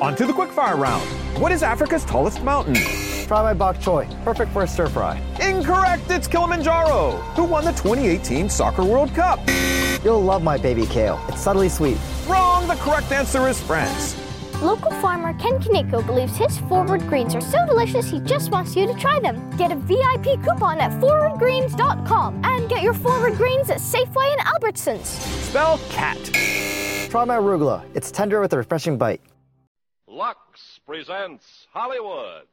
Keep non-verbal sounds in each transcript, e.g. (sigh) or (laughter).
On to the quickfire round. What is Africa's tallest mountain? Try my bok choy. Perfect for a stir fry. Incorrect, it's Kilimanjaro. Who won the 2018 Soccer World Cup? You'll love my baby kale. It's subtly sweet. Wrong, the correct answer is France. Local farmer Ken Kaneko believes his forward greens are so delicious he just wants you to try them. Get a VIP coupon at forwardgreens.com and get your forward greens at Safeway and Albertsons. Spell cat. Try my arugula. It's tender with a refreshing bite. Lux presents Hollywood.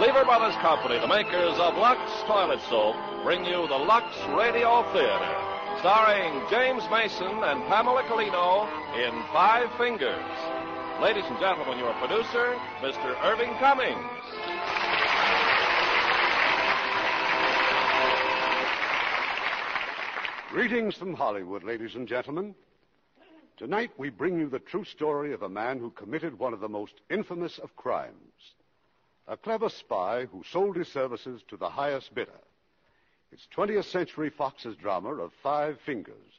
Lever Brothers Company, the makers of Lux Toilet Soap, bring you the Lux Radio Theater, starring James Mason and Pamela Kellino in Five Fingers. Ladies and gentlemen, your producer, Mr. Irving Cummings. Greetings from Hollywood, ladies and gentlemen. Tonight we bring you the true story of a man who committed one of the most infamous of crimes. A clever spy who sold his services to the highest bidder. It's 20th Century Fox's drama of Five Fingers,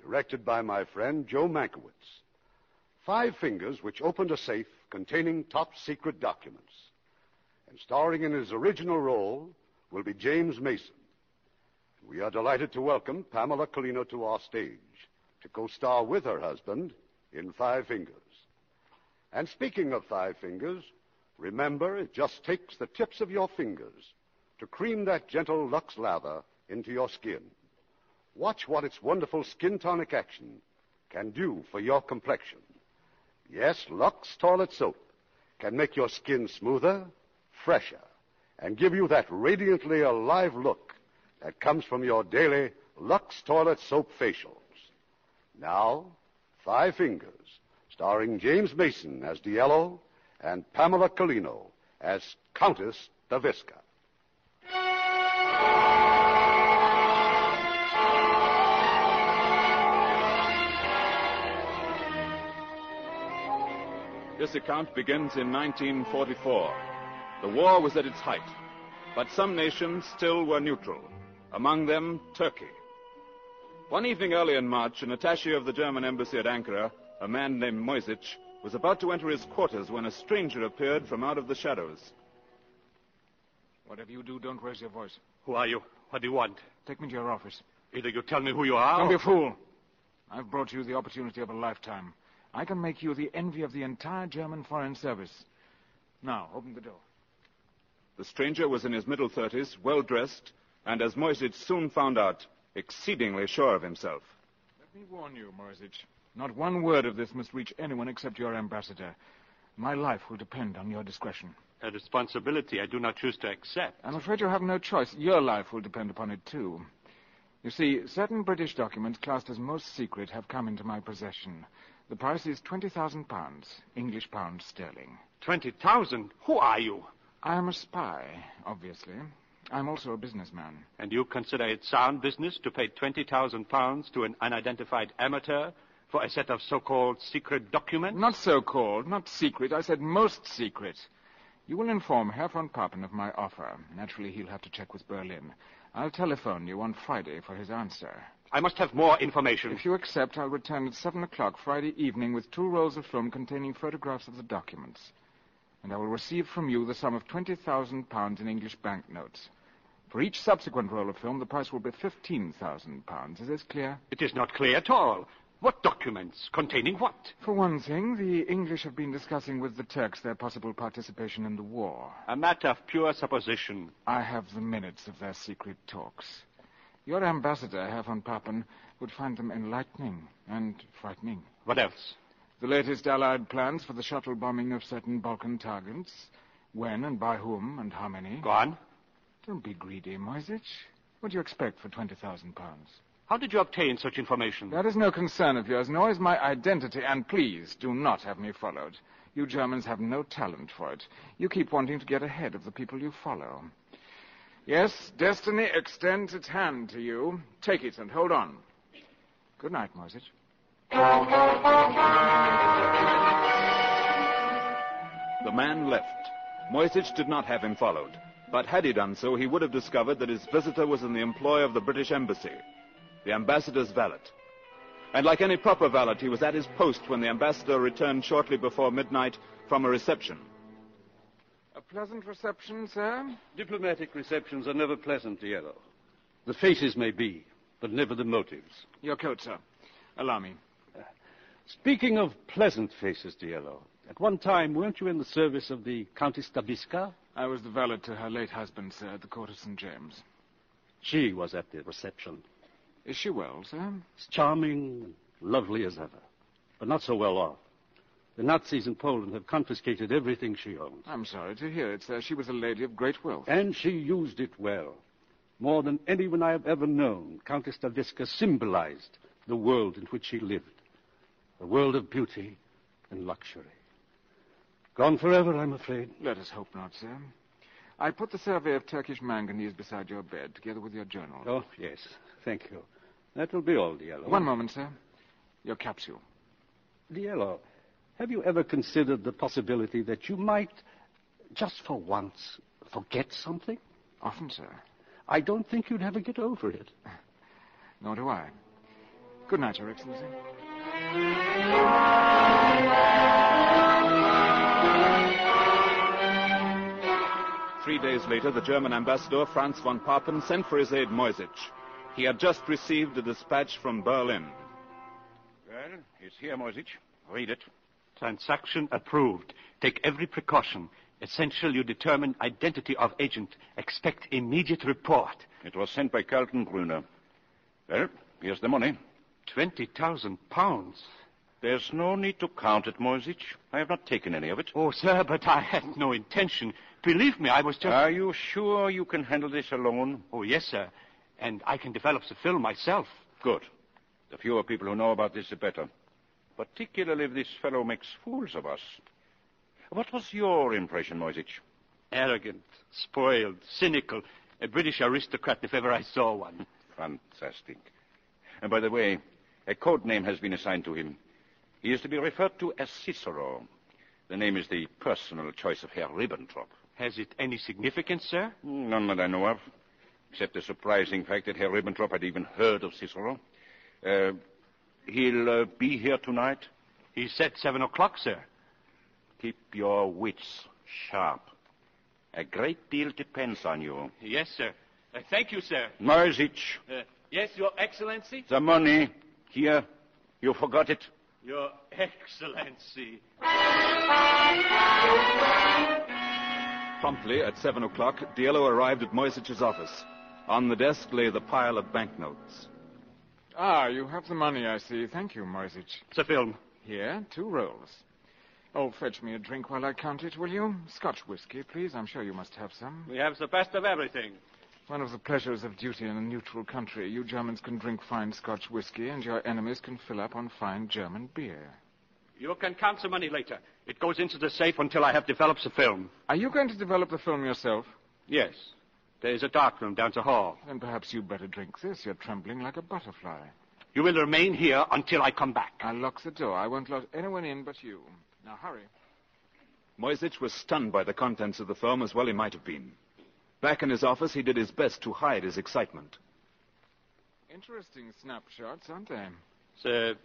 directed by my friend Joe Mankiewicz. Five Fingers, which opened a safe containing top secret documents. And starring in his original role will be James Mason. We are delighted to welcome Pamela Kellino to our stage to co-star with her husband in Five Fingers. And speaking of Five Fingers, remember it just takes the tips of your fingers to cream that gentle Lux lather into your skin. Watch what its wonderful skin tonic action can do for your complexion. Yes, Lux Toilet Soap can make your skin smoother, fresher, and give you that radiantly alive look that comes from your daily Lux Toilet Soap facials. Now, Five Fingers, starring James Mason as Diello and Pamela Kellino as Countess Staviska. This account begins in 1944. The war was at its height, but some nations still were neutral, among them Turkey. One evening early in March, an attache of the German embassy at Ankara, a man named Moyzisch, was about to enter his quarters when a stranger appeared from out of the shadows. Whatever you do, don't raise your voice. Who are you? What do you want? Take me to your office. Either you tell me who you are. Don't be a fool. I've brought you the opportunity of a lifetime. I can make you the envy of the entire German Foreign Service. Now, open the door. The stranger was in his middle thirties, well dressed, and as Moyzisch soon found out, exceedingly sure of himself. Let me warn you, Morisich. Not one word of this must reach anyone except your ambassador. My life will depend on your discretion. A responsibility I do not choose to accept. I'm afraid you have no choice. Your life will depend upon it, too. You see, certain British documents classed as most secret have come into my possession. The price is £20,000, English pounds sterling. Twenty thousand? Who are you? I am a spy, obviously. I'm also a businessman. And you consider it sound business to pay twenty thousand pounds to an unidentified amateur for a set of so-called secret documents? Not so called, not secret. I said most secret. You will inform Herr von Papen of my offer. Naturally, he'll have to check with Berlin. I'll telephone you on Friday for his answer. I must have more information. If you accept, I'll return at seven o'clock Friday evening with two rolls of film containing photographs of the documents. And I will receive from you the sum of twenty thousand pounds in English banknotes. For each subsequent roll of film, the price will be fifteen thousand pounds. Is this clear? It is not clear at all. What documents? Containing what? For one thing, the English have been discussing with the Turks their possible participation in the war. A matter of pure supposition. I have the minutes of their secret talks. Your ambassador, Herr von Papen, would find them enlightening and frightening. What else? The latest Allied plans for the shuttle bombing of certain Balkan targets. When and by whom and how many. Go on. Don't be greedy, Moyzisch. What do you expect for twenty thousand pounds? How did you obtain such information? That is no concern of yours, nor is my identity, and please do not have me followed. You Germans have no talent for it. You keep wanting to get ahead of the people you follow. Yes, destiny extends its hand to you. Take it and hold on. Good night, Moyzisch. The man left. Moyzisch did not have him followed. But had he done so, he would have discovered that his visitor was in the employ of the British Embassy, the ambassador's valet. And like any proper valet, he was at his post when the ambassador returned shortly before midnight from a reception. A pleasant reception, sir? Diplomatic receptions are never pleasant, Diello. The faces may be, but never the motives. Your coat, sir. Allow me. Speaking of pleasant faces, Diello, at one time, weren't you in the service of the Countess Staviska? I was the valet to her late husband, sir, at the court of St. James. She was at the reception. Is she well, sir? As charming and lovely as ever, but not so well off. The Nazis in Poland have confiscated everything she owns. I'm sorry to hear it, sir. She was a lady of great wealth. And she used it well. More than anyone I have ever known, Countess Staviska symbolized the world in which she lived. A world of beauty and luxury. Gone forever, I'm afraid. Let us hope not, sir. I put the survey of Turkish manganese beside your bed, together with your journal. Oh, yes. Thank you. That will be all, Diello. One moment, sir. Your capsule. Diello, have you ever considered the possibility that you might, just for once, forget something? Often, sir. I don't think you'd ever get over it. (laughs) Nor do I. Good night, Your Excellency. Three days later, the German ambassador, Franz von Papen, sent for his aide Moyzisch. He had just received a dispatch from Berlin. Well, it's here, Moyzisch. Read it. Transaction approved. Take every precaution. Essential you determine identity of agent. Expect immediate report. It was sent by Kaltenbrunner. Well, here's the money. Twenty thousand pounds. There's no need to count it, Moyzisch. I have not taken any of it. Oh, sir, but I had no intention. Believe me, I was just. Are you sure you can handle this alone? Oh, yes, sir. And I can develop the film myself. Good. The fewer people who know about this, the better. Particularly if this fellow makes fools of us. What was your impression, Moyzisch? Arrogant, spoiled, cynical. A British aristocrat if ever I saw one. Fantastic. And by the way, a code name has been assigned to him. He is to be referred to as Cicero. The name is the personal choice of Herr Ribbentrop. Has it any significance, sir? None that I know of, except the surprising fact that Herr Ribbentrop had even heard of Cicero. Uh, he'll uh, be here tonight. He said seven o'clock, sir. Keep your wits sharp. A great deal depends on you. Yes, sir. Uh, thank you, sir. Moyzisch, Uh, yes, Your Excellency? the money. Here. You forgot it. Your (laughs) Excellency. Promptly at seven o'clock, Diello arrived at Moyzisch's office. On the desk lay the pile of banknotes. Ah, you have the money, I see. Thank you, Moyzisch. It's a film. Here, two rolls. Oh, fetch me a drink while I count it, will you? Scotch whiskey, please. I'm sure you must have some. We have the best of everything. One of the pleasures of duty in a neutral country. You Germans can drink fine Scotch whiskey, and your enemies can fill up on fine German beer. You can count the money later. It goes into the safe until I have developed the film. Are you going to develop the film yourself? Yes. There is a dark room down the hall. Then perhaps you'd better drink this. You're trembling like a butterfly. You will remain here until I come back. I'll lock the door. I won't let anyone in but you. Now hurry. Moyzisch was stunned by the contents of the film as well he might have been. Back in his office, he did his best to hide his excitement. Interesting snapshots, aren't they? The,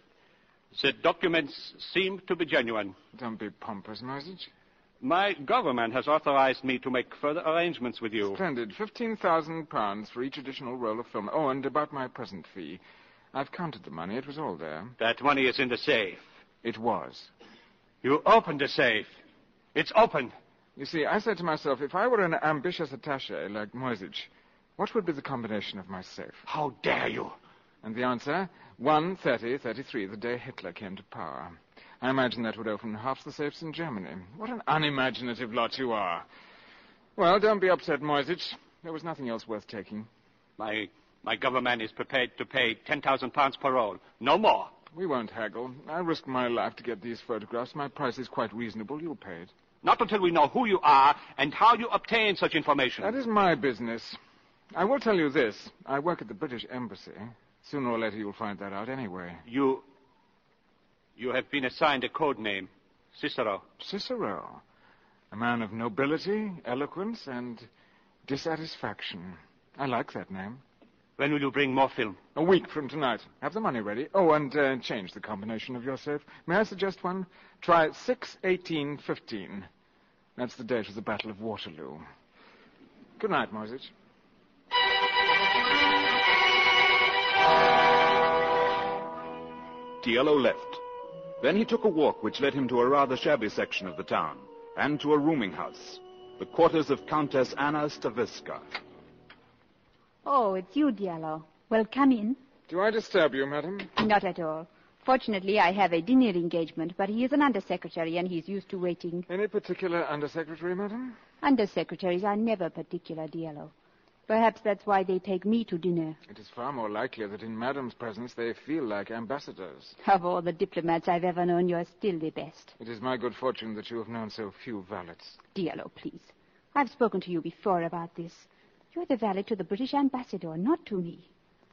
the documents seem to be genuine. Don't be pompous, Moyzisch. My government has authorized me to make further arrangements with you. Splendid. Fifteen thousand pounds for each additional roll of film. Oh, and about my present fee. I've counted the money. It was all there. That money is in the safe. It was. You opened the safe. It's open. You see, I said to myself, if I were an ambitious attaché like Moyzisch, what would be the combination of my safe? How dare you? And the answer? 13033, the day Hitler came to power. I imagine that would open half the safes in Germany. What an unimaginative lot you are. Well, don't be upset, Moyzisch. There was nothing else worth taking. My, my government is prepared to pay 10,000 pounds per roll. No more. We won't haggle. I risked my life to get these photographs. My price is quite reasonable. You'll pay it. Not until we know who you are and how you obtain such information. That is my business. I will tell you this. I work at the British Embassy. Sooner or later you'll find that out anyway. You. You have been assigned a code name Cicero. Cicero. A man of nobility, eloquence, and Dissatisfaction. I like that name. When will you bring more film? A week from tonight. Have the money ready. Oh, and uh, change the combination of your safe. May I suggest one? Try 61815. That's the date of the Battle of Waterloo. Good night, Moyzisch. Diello left. Then he took a walk which led him to a rather shabby section of the town, and to a rooming house, the quarters of Countess Anna Staviska. Oh, it's you, Diello. Well, come in. Do I disturb you, madam? Not at all. Fortunately, I have a dinner engagement, but he is an undersecretary and he's used to waiting. Any particular undersecretary, madam? Undersecretaries are never particular, Diello. Perhaps that's why they take me to dinner. It is far more likely that in madam's presence they feel like ambassadors. Of all the diplomats I've ever known, you're still the best. It is my good fortune that you have known so few valets. Diello, please. I've spoken to you before about this. You're the valet to the British ambassador, not to me.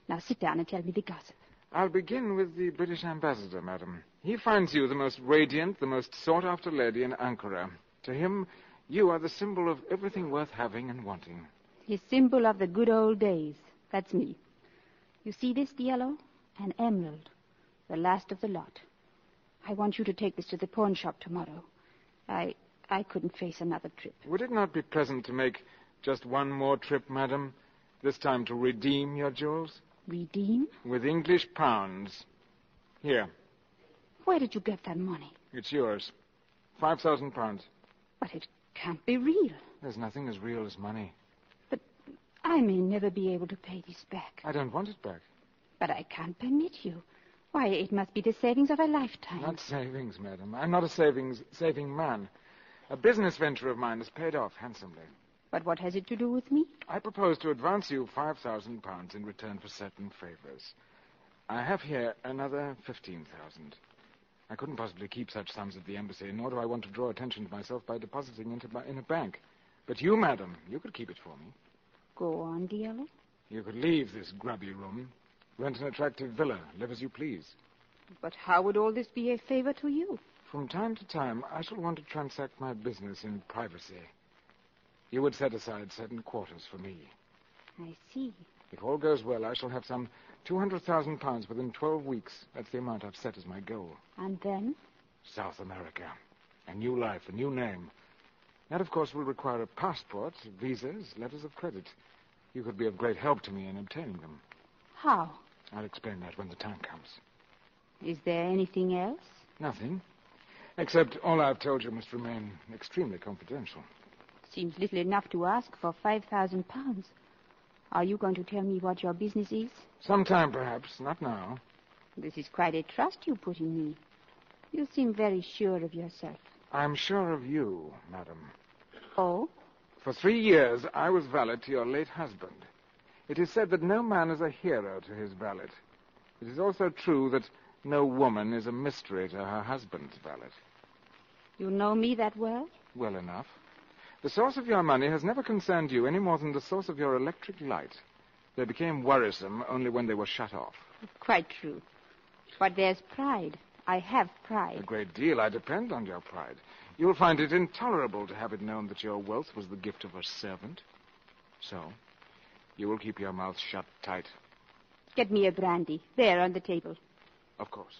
Now sit down and tell me the gossip. I'll begin with the British ambassador, madam. He finds you the most radiant, the most sought-after lady in Ankara. To him, you are the symbol of everything worth having and wanting. His symbol of the good old days. That's me. You see this, Diello? An emerald. The last of the lot. I want you to take this to the pawn shop tomorrow. I I couldn't face another trip. Would it not be pleasant to make just one more trip, madam? This time to redeem your jewels? Redeem? With English pounds. Here. Where did you get that money? It's yours. Five thousand pounds. But it can't be real. There's nothing as real as money. I may never be able to pay this back. I don't want it back. But I can't permit you. Why, it must be the savings of a lifetime. Not savings, madam. I'm not a savings saving man. A business venture of mine has paid off handsomely. But what has it to do with me? I propose to advance you five thousand pounds in return for certain favors. I have here another fifteen thousand. I couldn't possibly keep such sums at the embassy, nor do I want to draw attention to myself by depositing my, in a bank. But you, madam, you could keep it for me. Go on, Diello. You could leave this grubby room, rent an attractive villa, live as you please. But how would all this be a favor to you? From time to time, I shall want to transact my business in privacy. You would set aside certain quarters for me. I see. If all goes well, I shall have some 200,000 pounds within 12 weeks. That's the amount I've set as my goal. And then? South America. A new life, a new name. That, of course, will require a passport, visas, letters of credit. You could be of great help to me in obtaining them. How? I'll explain that when the time comes. Is there anything else? Nothing. Except all I've told you must remain extremely confidential. Seems little enough to ask for five thousand pounds. Are you going to tell me what your business is? Sometime, perhaps. Not now. This is quite a trust you put in me. You seem very sure of yourself. I'm sure of you, madam. Oh? For three years, I was valet to your late husband. It is said that no man is a hero to his valet. It is also true that no woman is a mystery to her husband's valet. You know me that well? Well enough. The source of your money has never concerned you any more than the source of your electric light. They became worrisome only when they were shut off. Quite true. But there's pride. I have pride. A great deal. I depend on your pride. You'll find it intolerable to have it known that your wealth was the gift of a servant. So, you will keep your mouth shut tight. Get me a brandy. There, on the table. Of course.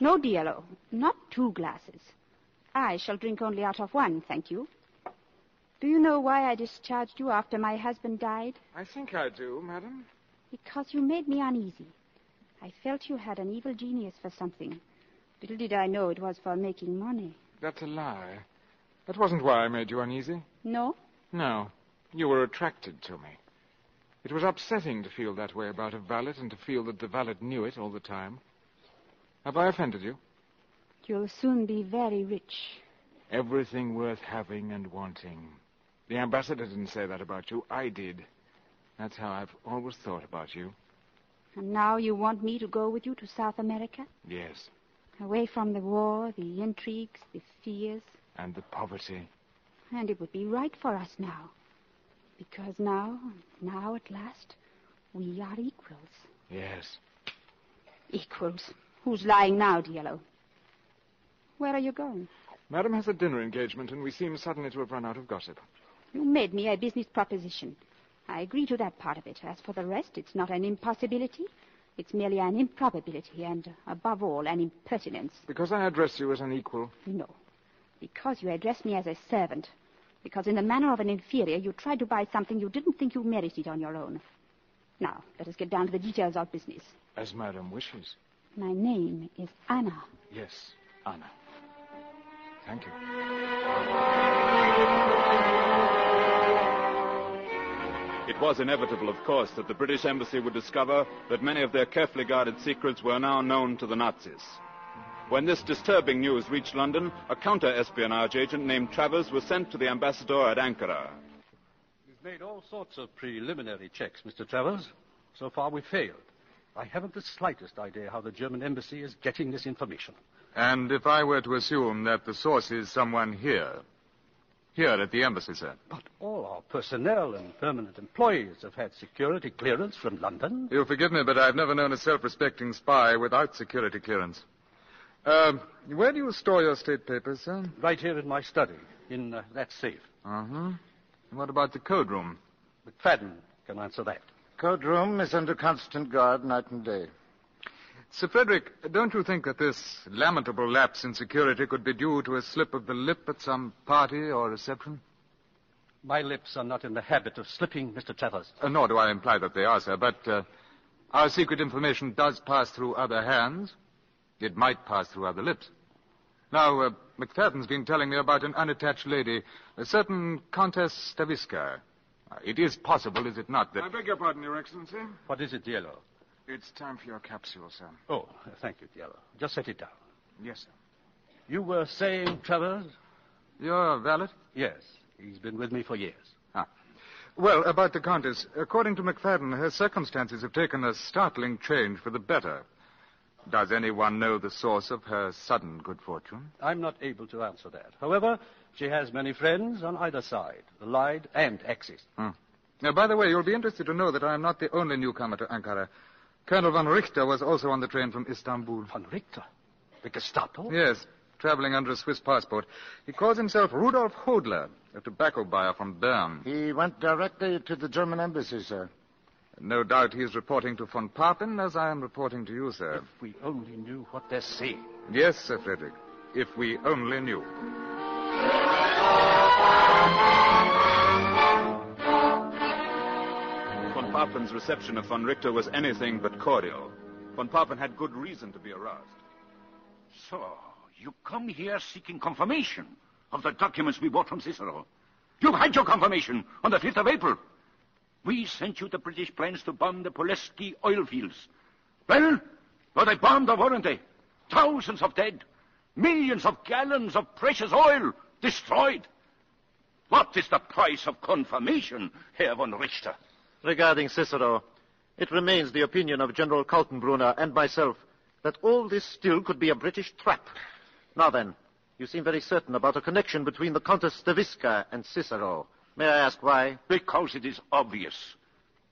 No, Diello. Not two glasses. I shall drink only out of one, thank you. Do you know why I discharged you after my husband died? I think I do, madam. Because you made me uneasy. I felt you had an evil genius for something. Little did I know it was for making money. That's a lie. That wasn't why I made you uneasy. No? No. You were attracted to me. It was upsetting to feel that way about a valet and to feel that the valet knew it all the time. Have I offended you? You'll soon be very rich. Everything worth having and wanting. The ambassador didn't say that about you. I did. That's how I've always thought about you. And now you want me to go with you to South America? Yes. Away from the war, the intrigues, the fears. And the poverty. And it would be right for us now. Because now, now at last, we are equals. Yes. Equals. Who's lying now, Diello? Where are you going? Madam has a dinner engagement, and we seem suddenly to have run out of gossip. You made me a business proposition. I agree to that part of it. As for the rest, it's not an impossibility. It's merely an improbability and, above all, an impertinence. Because I address you as an equal. No. Because you address me as a servant. Because in the manner of an inferior, you tried to buy something you didn't think you merited on your own. Now, let us get down to the details of business. As madam wishes. My name is Anna. Yes, Anna. Thank you. It was inevitable, of course, that the British Embassy would discover that many of their carefully guarded secrets were now known to the Nazis. When this disturbing news reached London, a counter-espionage agent named Travers was sent to the ambassador at Ankara. We've made all sorts of preliminary checks, Mr. Travers. So far, we've failed. I haven't the slightest idea how the German embassy is getting this information. And if I were to assume that the source is someone here, here at the embassy, sir. But all our personnel and permanent employees have had security clearance from London. You'll forgive me, but I've never known a self-respecting spy without security clearance. Uh, where do you store your state papers, sir? Right here in my study, in uh, that safe. Uh-huh. And what about the code room? McFadden can answer that. Code room is under constant guard night and day. Sir Frederick, don't you think that this lamentable lapse in security could be due to a slip of the lip at some party or reception? My lips are not in the habit of slipping, Mr. Travers. Uh, nor do I imply that they are, sir, but uh, our secret information does pass through other hands. It might pass through other lips. Now, uh, McFadden's been telling me about an unattached lady, a certain Countess Staviska. Uh, it is possible, is it not, that... I beg your pardon, Your Excellency. What is it, Diello? It's time for your capsule, sir. Oh, thank you, Diello. Just set it down. Yes, sir. You were saying, Travers? Your valet? Yes. He's been with me for years. Ah. Well, about the Countess. According to McFadden, her circumstances have taken a startling change for the better. Does anyone know the source of her sudden good fortune? I'm not able to answer that. However, she has many friends on either side, Allied and Axis. Hmm. Now, by the way, you'll be interested to know that I am not the only newcomer to Ankara. Colonel von Richter was also on the train from Istanbul. Von Richter? The Gestapo? Yes, traveling under a Swiss passport. He calls himself Rudolf Hodler, a tobacco buyer from Bern. He went directly to the German embassy, sir. No doubt he's reporting to von Papen as I am reporting to you, sir. If we only knew what they're saying. Yes, Sir Frederick. If we only knew. Papen's reception of von Richter was anything but cordial. Von Papen had good reason to be aroused. So, you come here seeking confirmation of the documents we bought from Cicero. You had your confirmation on the 5th of April. We sent you the British plans to bomb the Ploesti oil fields. Well, well, they bombed them, weren't they? Thousands of dead. Millions of gallons of precious oil destroyed. What is the price of confirmation, Herr von Richter? Regarding Cicero, it remains the opinion of General Kaltenbrunner and myself that all this still could be a British trap. Now then, you seem very certain about a connection between the Countess Staviska and Cicero. May I ask why? Because it is obvious.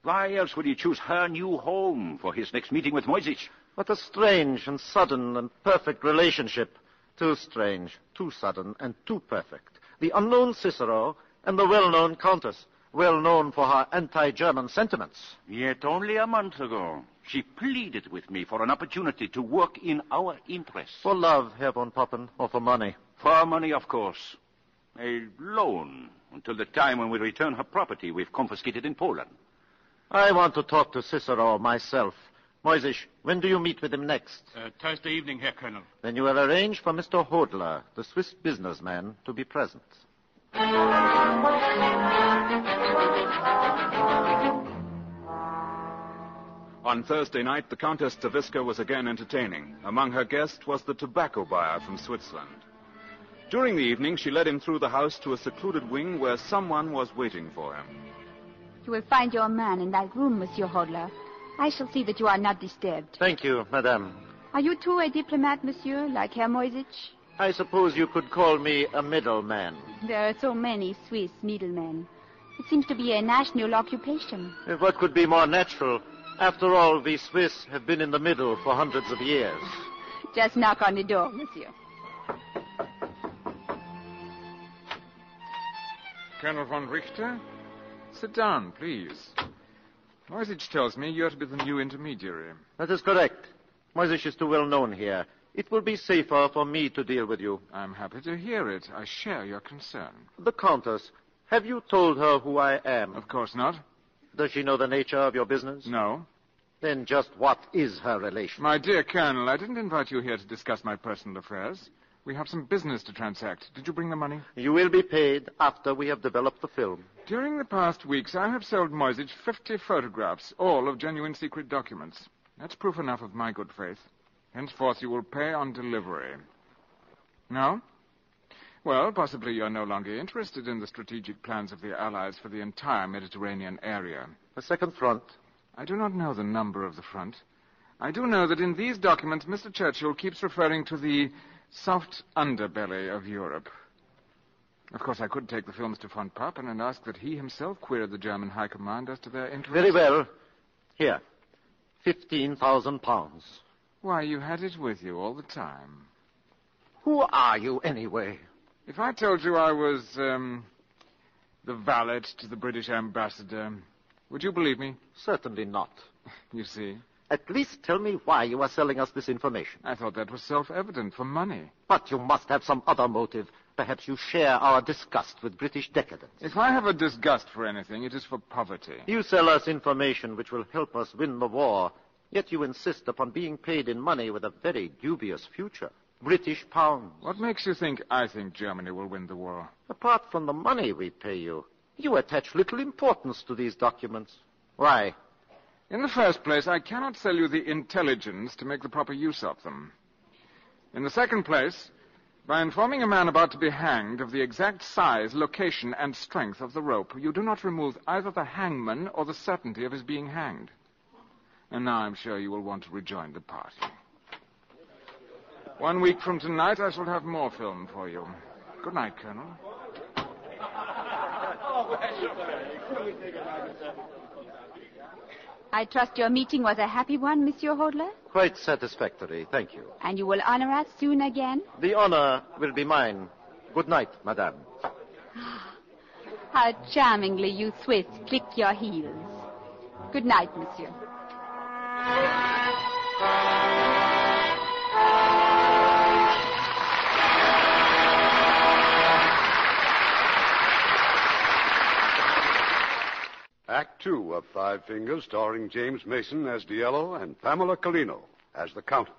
Why else would he choose her new home for his next meeting with Moyzisch? What a strange and sudden and perfect relationship. Too strange, too sudden, and too perfect. The unknown Cicero and the well-known Countess, well known for her anti-German sentiments. Yet only a month ago, she pleaded with me for an opportunity to work in our interests. For love, Herr von Papen, or for money? For money, of course. A loan until the time when we return her property we've confiscated in Poland. I want to talk to Cicero myself. Moyzisch, when do you meet with him next? Uh, Thursday evening, Herr Colonel. Then you will arrange for Mr. Hodler, the Swiss businessman, to be present. On Thursday night, the Countess Staviska was again entertaining. Among her guests was the tobacco buyer from Switzerland. During the evening, she led him through the house to a secluded wing where someone was waiting for him. You will find your man in that room, Monsieur Hodler. I shall see that you are not disturbed. Thank you, madame. Are you too a diplomat, monsieur, like Herr Moyzisch? I suppose you could call me a middleman. There are so many Swiss middlemen. It seems to be a national occupation. Eh, what could be more natural? After all, we Swiss have been in the middle for hundreds of years. (laughs) Just knock on the door, monsieur. Colonel von Richter? Sit down, please. Moyzisch tells me you're to be the new intermediary. That is correct. Moyzisch is too well known here. It will be safer for me to deal with you. I'm happy to hear it. I share your concern. The Countess, have you told her who I am? Of course not. Does she know the nature of your business? No. Then just what is her relation? My dear Colonel, I didn't invite you here to discuss my personal affairs. We have some business to transact. Did you bring the money? You will be paid after we have developed the film. During the past weeks, I have sold Moyzisch 50 photographs, all of genuine secret documents. That's proof enough of my good faith. Henceforth, you will pay on delivery. No? Well, possibly you're no longer interested in the strategic plans of the Allies for the entire Mediterranean area. The second front. I do not know the number of the front. I do know that in these documents, Mr. Churchill keeps referring to the soft underbelly of Europe. Of course, I could take the films to von Papen and ask that he himself query the German High Command as to their interest. Very well. Here. Fifteen thousand pounds. Why, you had it with you all the time. Who are you, anyway? If I told you I was, um, the valet to the British ambassador, would you believe me? Certainly not. (laughs) You see? At least tell me why you are selling us this information. I thought that was self-evident for money. But you must have some other motive. Perhaps you share our disgust with British decadence. If I have a disgust for anything, it is for poverty. You sell us information which will help us win the war, yet you insist upon being paid in money with a very dubious future. British pounds. What makes you think I think Germany will win the war? Apart from the money we pay you, you attach little importance to these documents. Why? In the first place, I cannot sell you the intelligence to make the proper use of them. In the second place, by informing a man about to be hanged of the exact size, location, and strength of the rope, you do not remove either the hangman or the certainty of his being hanged. And now I'm sure you will want to rejoin the party. One week from tonight, I shall have more film for you. Good night, Colonel. I trust your meeting was a happy one, Monsieur Hodler? Quite satisfactory, thank you. And you will honor us soon again? The honor will be mine. Good night, madame. How charmingly you Swiss click your heels. Good night, monsieur. Two of Five Fingers, starring James Mason as Diello and Pamela Kellino as the Countess.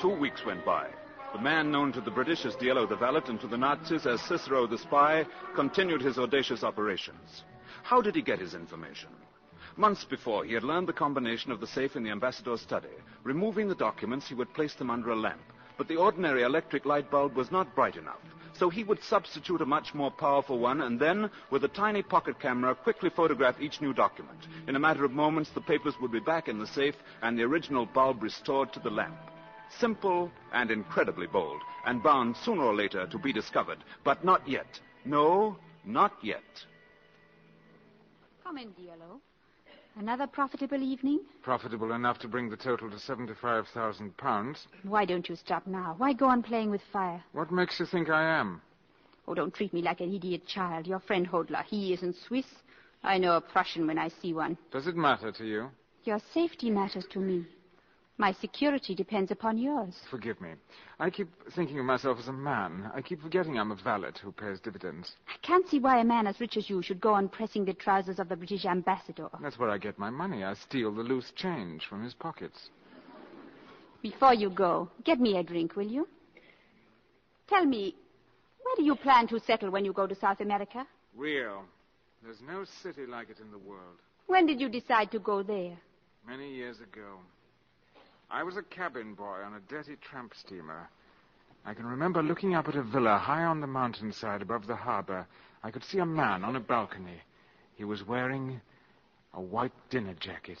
Two weeks went by. The man known to the British as Diello the Valet and to the Nazis as Cicero the Spy continued his audacious operations. How did he get his information? Months before, he had learned the combination of the safe in the ambassador's study. Removing the documents, he would place them under a lamp. But the ordinary electric light bulb was not bright enough. So he would substitute a much more powerful one and then, with a tiny pocket camera, quickly photograph each new document. In a matter of moments, the papers would be back in the safe and the original bulb restored to the lamp. Simple and incredibly bold, and bound sooner or later to be discovered. But not yet. No, not yet. Come in, Diello. Another profitable evening? Profitable enough to bring the total to £75,000. Why don't you stop now? Why go on playing with fire? What makes you think I am? Oh, don't treat me like an idiot child. Your friend Hodler, he isn't Swiss. I know a Prussian when I see one. Does it matter to you? Your safety matters to me. My security depends upon yours. Forgive me. I keep thinking of myself as a man. I keep forgetting I'm a valet who pays dividends. I can't see why a man as rich as you should go on pressing the trousers of the British ambassador. That's where I get my money. I steal the loose change from his pockets. Before you go, get me a drink, will you? Tell me, where do you plan to settle when you go to South America? Rio. There's no city like it in the world. When did you decide to go there? Many years ago. I was a cabin boy on a dirty tramp steamer. I can remember looking up at a villa high on the mountainside above the harbor. I could see a man on a balcony. He was wearing a white dinner jacket.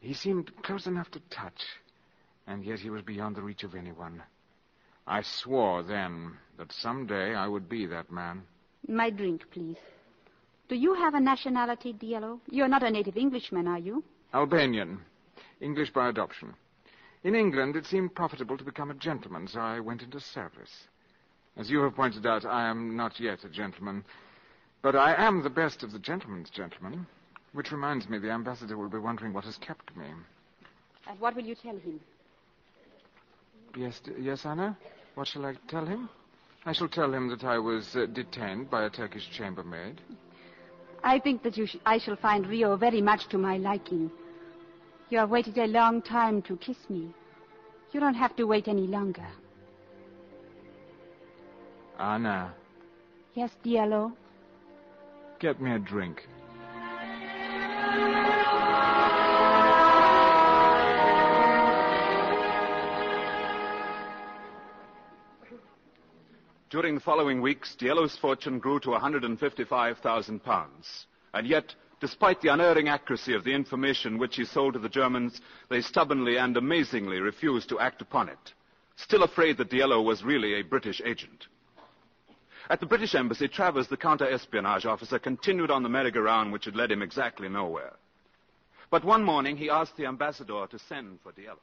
He seemed close enough to touch, and yet he was beyond the reach of anyone. I swore then that someday I would be that man. My drink, please. Do you have a nationality, Diello? You're not a native Englishman, are you? Albanian. English by adoption. In England, it seemed profitable to become a gentleman, so I went into service. As you have pointed out, I am not yet a gentleman, but I am the best of the gentleman's gentlemen. Which reminds me, the ambassador will be wondering what has kept me. And what will you tell him? Yes, yes, Anna? What shall I tell him? I shall tell him that I was uh, detained by a Turkish chambermaid. I think that you sh- I shall find Rio very much to my liking. You have waited a long time to kiss me. You don't have to wait any longer. Anna, Yes, Diello? get me a drink. During the following weeks, Diello's fortune grew to 155,000 pounds. And yet, despite the unerring accuracy of the information which he sold to the Germans, they stubbornly and amazingly refused to act upon it, still afraid that Diello was really a British agent. At the British Embassy, Travers, the counter-espionage officer, continued on the merry-go-round which had led him exactly nowhere. But one morning, he asked the ambassador to send for Diello.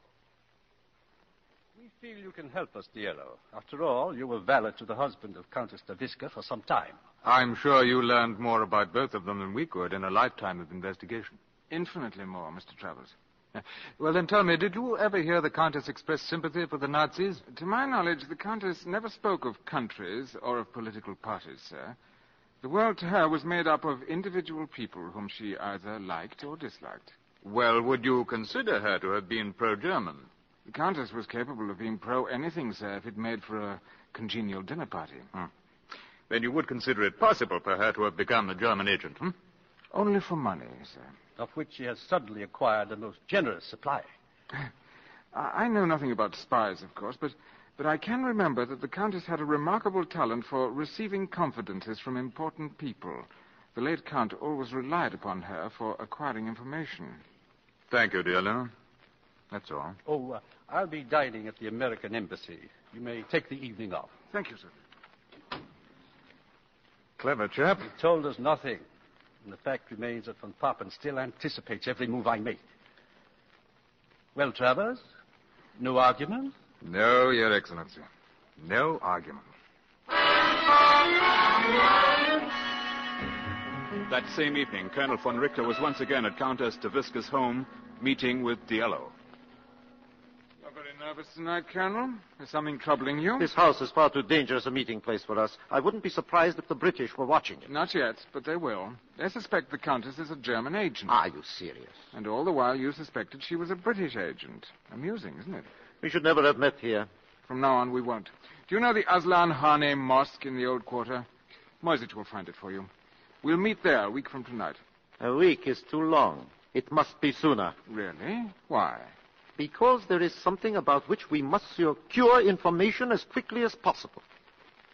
We feel you can help us, Diello. After all, you were valet to the husband of Countess Staviska for some time. I'm sure you learned more about both of them than we could in a lifetime of investigation. Infinitely more, Mr. Travers. (laughs) Well, then tell me, did you ever hear the Countess express sympathy for the Nazis? To my knowledge, the Countess never spoke of countries or of political parties, sir. The world to her was made up of individual people whom she either liked or disliked. Well, would you consider her to have been pro-German? The Countess was capable of being pro anything, sir, if it made for a congenial dinner party. Hmm. Then you would consider it possible for her to have become a German agent, hmm? Only for money, sir. Of which she has suddenly acquired a most generous supply. (laughs) I I know nothing about spies, of course, but, but I can remember that the Countess had a remarkable talent for receiving confidences from important people. The late Count always relied upon her for acquiring information. Thank you, Diello. That's all. Oh, uh, I'll be dining at the American Embassy. You may take the evening off. Thank you, sir. Clever chap. He told us nothing. And the fact remains that von Papen still anticipates every move I make. Well, Travers, no argument? No, Your Excellency. No argument. That same evening, Colonel von Richter was once again at Countess Staviska's home, meeting with Diello. Nervous tonight, Colonel. Is something troubling you? This house is far too dangerous a meeting place for us. I wouldn't be surprised if the British were watching it. Not yet, but they will. They suspect the Countess is a German agent. Are you serious? And all the while you suspected she was a British agent. Amusing, isn't it? We should never have met here. From now on, we won't. Do you know the Aslan Hane Mosque in the old quarter? Moyzisch will find it for you. We'll meet there a week from tonight. A week is too long. It must be sooner. Really? Why? Because there is something about which we must secure information as quickly as possible.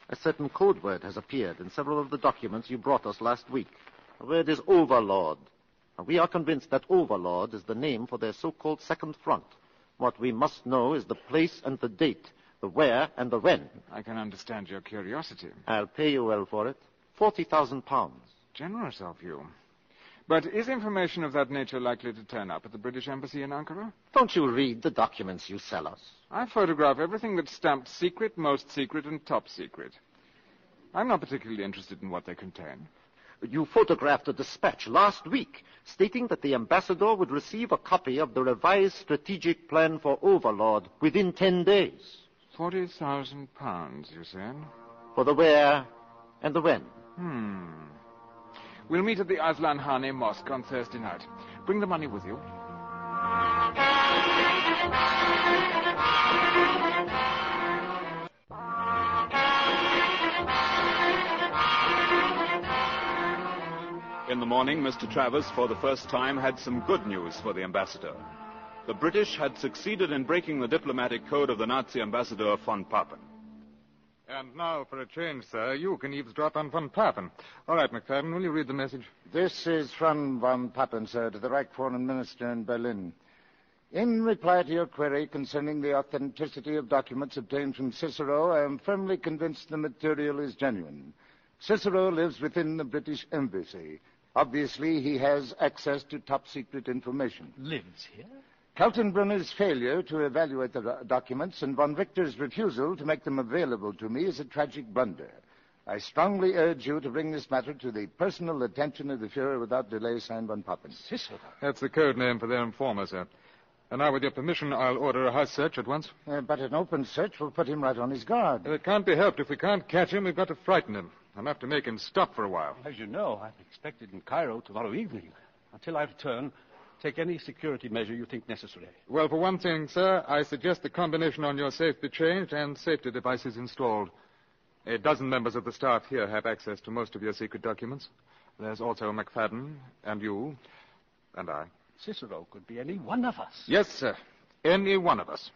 A certain code word has appeared in several of the documents you brought us last week. The word is Overlord. And we are convinced that Overlord is the name for their so-called Second Front. What we must know is the place and the date, the where and the when. I can understand your curiosity. I'll pay you well for it. Forty thousand pounds. Generous of you. But is information of that nature likely to turn up at the British Embassy in Ankara? Don't you read the documents you sell us? I photograph everything that's stamped secret, most secret, and top secret. I'm not particularly interested in what they contain. You photographed a dispatch last week stating that the ambassador would receive a copy of the revised strategic plan for Overlord within ten days. Forty thousand pounds, you said? For the where and the when. Hmm. We'll meet at the Aslan Hane Mosque on Thursday night. Bring the money with you. In the morning, Mr. Travers, for the first time, had some good news for the ambassador. The British had succeeded in breaking the diplomatic code of the Nazi ambassador von Papen. And now, for a change, sir, you can eavesdrop on von Papen. All right, McFadden, will you read the message? This is from von Papen, sir, to the Reich Foreign Minister in Berlin. In reply to your query concerning the authenticity of documents obtained from Cicero, I am firmly convinced the material is genuine. Cicero lives within the British Embassy. Obviously, he has access to top secret information. Lives here? Kaltenbrunner's failure to evaluate the documents and von Richter's refusal to make them available to me is a tragic blunder. I strongly urge you to bring this matter to the personal attention of the Fuhrer without delay, signed von Papen. Cicero. That's the code name for their informer, sir. And now, with your permission, I'll order a house search at once. Uh, but an open search will put him right on his guard. It can't be helped. If we can't catch him, we've got to frighten him. I'll have to make him stop for a while. As you know, I'm expected in Cairo tomorrow evening. Until I return, take any security measure you think necessary. Well, for one thing, sir, I suggest the combination on your safe be changed and safety devices installed. A dozen members of the staff here have access to most of your secret documents. There's also McFadden, and you, and I. Cicero could be any one of us. Yes, sir. Any one of us.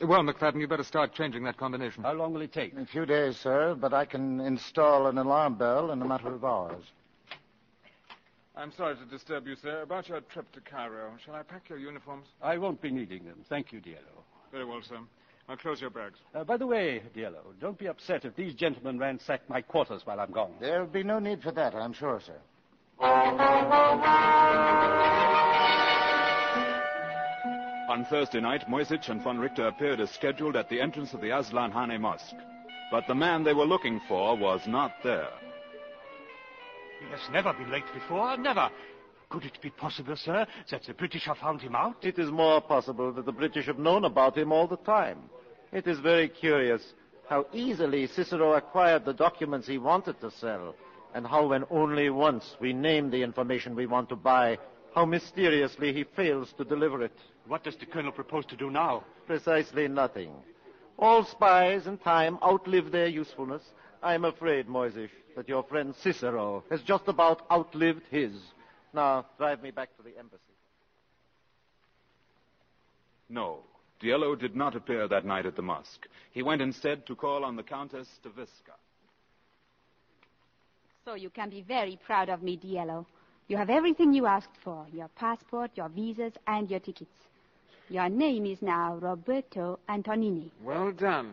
Well, McFadden, you better start changing that combination. How long will it take? A few days, sir, but I can install an alarm bell in a matter of hours. I'm sorry to disturb you, sir. About your trip to Cairo, shall I pack your uniforms? I won't be needing them. Thank you, Diello. Very well, sir. I'll close your bags. Uh, by the way, Diello, don't be upset if these gentlemen ransack my quarters while I'm gone. There'll be no need for that, I'm sure, sir. On Thursday night, Moyzisch and von Richter appeared as scheduled at the entrance of the Aslan Hane Mosque. But the man they were looking for was not there. He has never been late before, never. Could it be possible, sir, that the British have found him out? It is more possible that the British have known about him all the time. It is very curious how easily Cicero acquired the documents he wanted to sell, and how when only once we name the information we want to buy, how mysteriously he fails to deliver it. What does the colonel propose to do now? Precisely nothing. All spies in time outlive their usefulness. I am afraid, Moyzisch, that your friend Cicero has just about outlived his. Now, drive me back to the embassy. No, Diello did not appear that night at the mosque. He went instead to call on the Countess Staviska. So you can be very proud of me, Diello. You have everything you asked for your passport, your visas, and your tickets. Your name is now Roberto Antonini. Well done,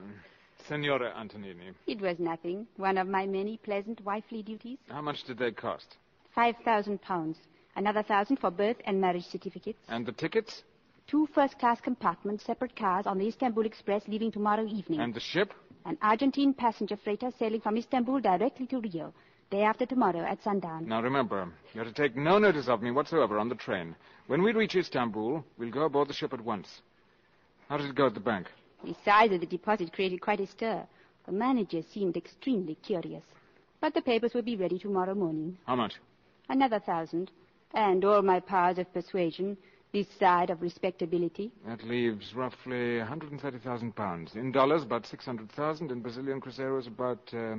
Signora Antonini. It was nothing. One of my many pleasant wifely duties. How much did they cost? Five thousand pounds. Another thousand for birth and marriage certificates. And the tickets? Two first class compartments, separate cars on the Istanbul Express leaving tomorrow evening. And the ship? An Argentine passenger freighter sailing from Istanbul directly to Rio. Day after tomorrow at sundown. Now remember, you're to take no notice of me whatsoever on the train. When we reach Istanbul, we'll go aboard the ship at once. How did it go at the bank? The size of the deposit created quite a stir. The manager seemed extremely curious. But the papers will be ready tomorrow morning. How much? Another thousand. And all my powers of persuasion, this side of respectability. That leaves roughly 130,000 pounds. In dollars, about 600,000. In Brazilian cruzeiros, about uh,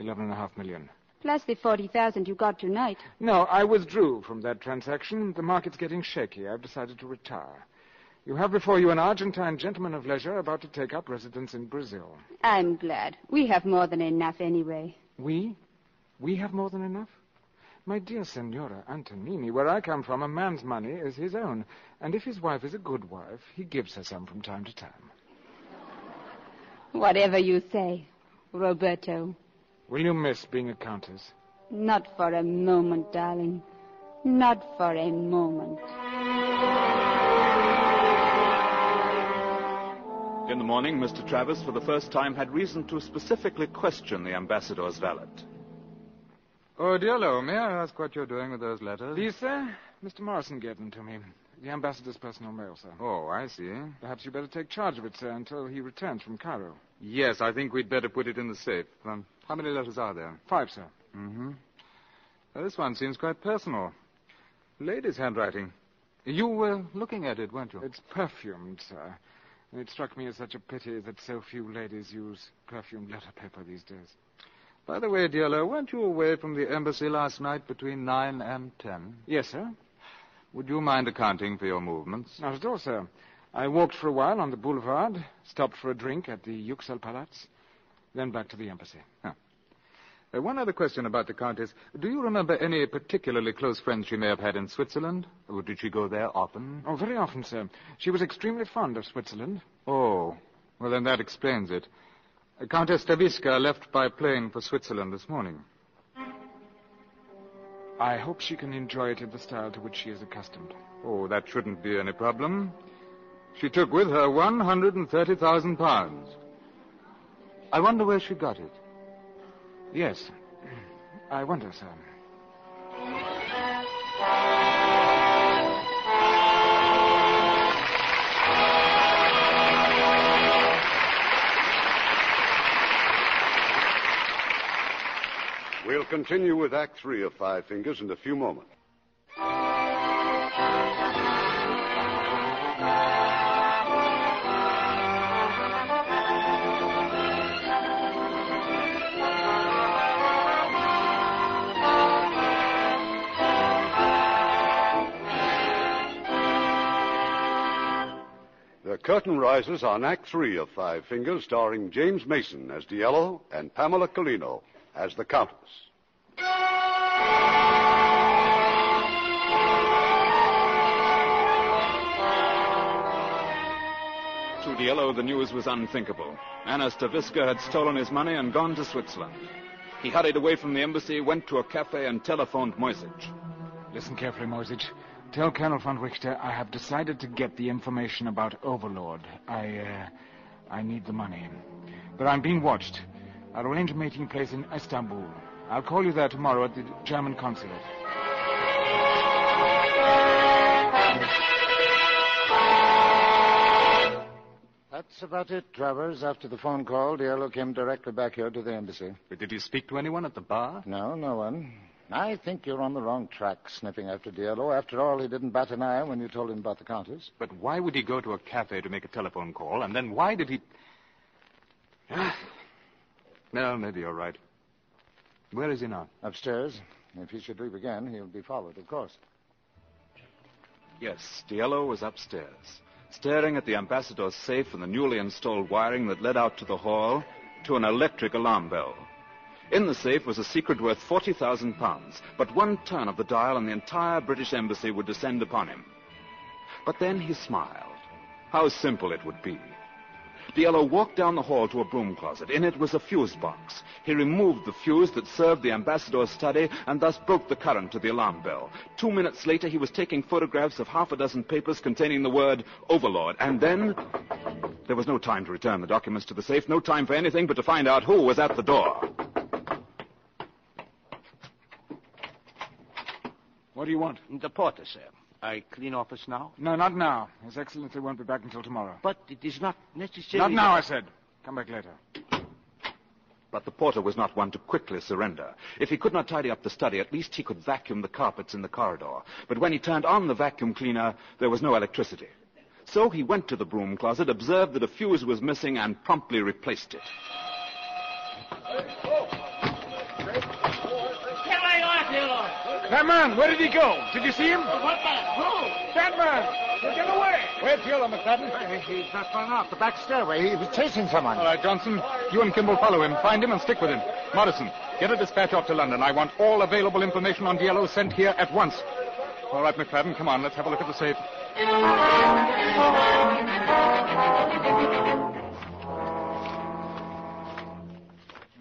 11.5 million. Plus the 40,000 you got tonight. No, I withdrew from that transaction. The market's getting shaky. I've decided to retire. You have before you an Argentine gentleman of leisure about to take up residence in Brazil. I'm glad. We have more than enough anyway. We? We have more than enough? My dear Senora Antonini, where I come from, a man's money is his own. And if his wife is a good wife, he gives her some from time to time. Whatever you say, Roberto. Will you miss being a countess? Not for a moment, darling. Not for a moment. In the morning, Mr. Travis, for the first time, had reason to specifically question the ambassador's valet. Oh, dear Diello, may I ask what you're doing with those letters? These, sir? Mr. Morrison gave them to me. The ambassador's personal mail, sir. Oh, I see. Perhaps you'd better take charge of it, sir, until he returns from Cairo. Yes, I think we'd better put it in the safe. Um, how many letters are there? Five, sir. Mm-hmm. Well, this one seems quite personal. Lady's handwriting. You were looking at it, weren't you? It's perfumed, sir. And it struck me as such a pity that so few ladies use perfumed letter paper these days. By the way, Diello, weren't you away from the embassy last night between nine and ten? Yes, sir. Would you mind accounting for your movements? Not at all, sir. I walked for a while on the boulevard, stopped for a drink at the Yuxel Palace, then back to the embassy. Huh. Uh, one other question about the Countess. Do you remember any particularly close friends she may have had in Switzerland? Or did she go there often? Oh, very often, sir. She was extremely fond of Switzerland. Oh, well, then that explains it. Uh, Countess Staviska left by plane for Switzerland this morning. I hope she can enjoy it in the style to which she is accustomed. Oh, that shouldn't be any problem. She took with her 130,000 pounds. I wonder where she got it. Yes. I wonder, sir. We'll continue with Act Three of Five Fingers in a few moments. Curtain rises on Act Three of Five Fingers, starring James Mason as Diello and Pamela Kellino as the Countess. To Diello, the news was unthinkable. Anna Staviska had stolen his money and gone to Switzerland. He hurried away from the embassy, went to a cafe, and telephoned Moyzisch. Listen carefully, Moyzisch. Tell Colonel von Richter I have decided to get the information about Overlord. I, uh, I need the money. But I'm being watched. I'll arrange a meeting place in Istanbul. I'll call you there tomorrow at the German consulate. That's about it, Travers. After the phone call, Diello came directly back here to the embassy. But did you speak to anyone at the bar? No, no one. I think you're on the wrong track, sniffing after Diello. After all, he didn't bat an eye when you told him about the Countess. But why would he go to a cafe to make a telephone call? And then why did he. (sighs) no, maybe you're right. Where is he now? Upstairs. If he should leave again, he'll be followed, of course. Yes, Diello was upstairs, staring at the ambassador's safe and the newly installed wiring that led out to the hall to an electric alarm bell. In the safe was a secret worth 40,000 pounds, but one turn of the dial and the entire British embassy would descend upon him. But then he smiled. How simple it would be. Diello walked down the hall to a broom closet. In it was a fuse box. He removed the fuse that served the ambassador's study and thus broke the current to the alarm bell. Two minutes later, he was taking photographs of half a dozen papers containing the word Overlord. And then there was no time to return the documents to the safe, no time for anything but to find out who was at the door. What do you want? Mm, the porter, sir. I clean office now? No, not now. His Excellency won't be back until tomorrow. But it is not necessary. Not now, I said. Come back later. But the porter was not one to quickly surrender. If he could not tidy up the study, at least he could vacuum the carpets in the corridor. But when he turned on the vacuum cleaner, there was no electricity. So he went to the broom closet, observed that a fuse was missing, and promptly replaced it. That man, where did he go? Did you see him? What man? Who? That man. Get away. Where's Diello, McFadden? He's not gone off the back stairway. He was chasing someone. All right, Johnson. You and Kimball follow him. Find him and stick with him. Morrison, get a dispatch off to London. I want all available information on Diello sent here at once. All right, McFadden, come on. Let's have a look at the safe.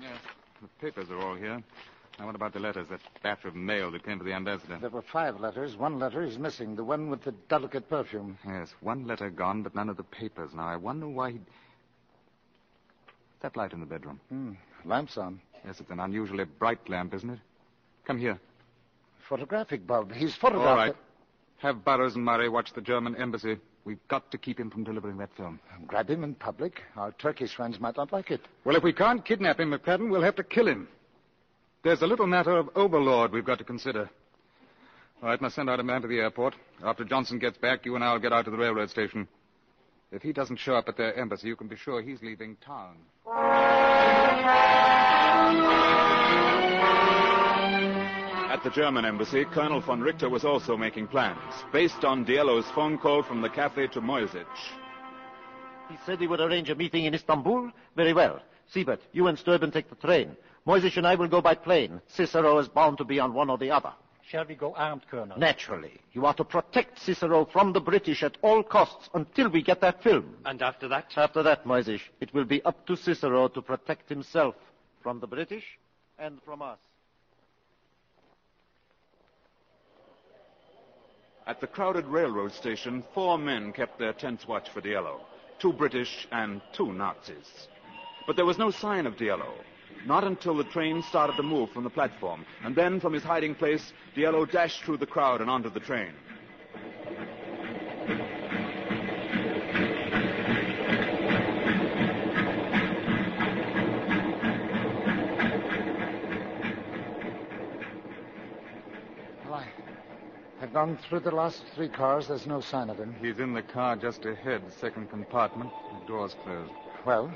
Yes, the papers are all here. Now, what about the letters, that batch of mail that came to the ambassador? There were five letters. One letter is missing, the one with the delicate perfume. Yes, one letter gone, but none of the papers. Now, I wonder why he. That light in the bedroom. Hmm. Lamp's on. Yes, it's an unusually bright lamp, isn't it? Come here. Photographic bulb. He's photographed. All right. Have Burroughs and Murray watch the German embassy. We've got to keep him from delivering that film. Grab him in public. Our Turkish friends might not like it. Well, if we can't kidnap him, McFadden, we'll have to kill him. There's a little matter of overlord we've got to consider. All right, must send out a man to the airport. After Johnson gets back, you and I'll get out to the railroad station. If he doesn't show up at their embassy, you can be sure he's leaving town. At the German embassy, Colonel von Richter was also making plans, based on Diello's phone call from the cafe to Moyzisch. He said he would arrange a meeting in Istanbul. Very well. Siebert, you and Sturban take the train. Moyzisch and I will go by plane. Cicero is bound to be on one or the other. Shall we go armed, Colonel? Naturally. You are to protect Cicero from the British at all costs until we get that film. And after that? After that, Moyzisch, it will be up to Cicero to protect himself from the British and from us. At the crowded railroad station, four men kept their tense watch for Diello. Two British and two Nazis. But there was no sign of Diello. Not until the train started to move from the platform. And then, from his hiding place, Diello dashed through the crowd and onto the train. Well, I, I've gone through the last three cars. There's no sign of him. He's in the car just ahead, second compartment. The door's closed. Well?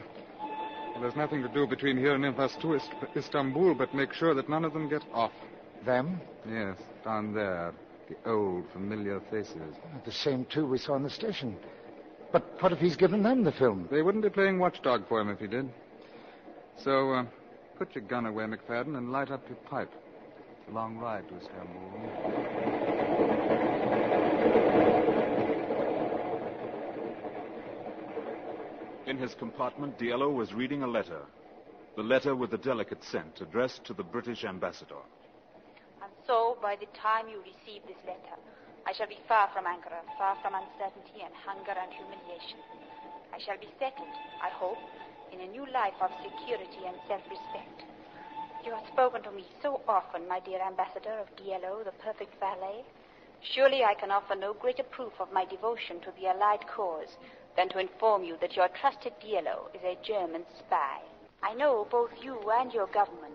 Well, there's nothing to do between here and Invas to Ist- Istanbul but make sure that none of them get off. Them? Yes, down there. The old, familiar faces. The same two we saw in the station. But what if he's given them the film? They wouldn't be playing watchdog for him if he did. So, uh, put your gun away, McFadden, and light up your pipe. It's a long ride to Istanbul. In his compartment, Diello was reading a letter. The letter with the delicate scent addressed to the British ambassador. And so, by the time you receive this letter, I shall be far from Ankara, far from uncertainty and hunger and humiliation. I shall be settled, I hope, in a new life of security and self-respect. You have spoken to me so often, my dear ambassador of Diello, the perfect valet. Surely I can offer no greater proof of my devotion to the Allied cause than to inform you that your trusted Diello is a German spy. I know both you and your government.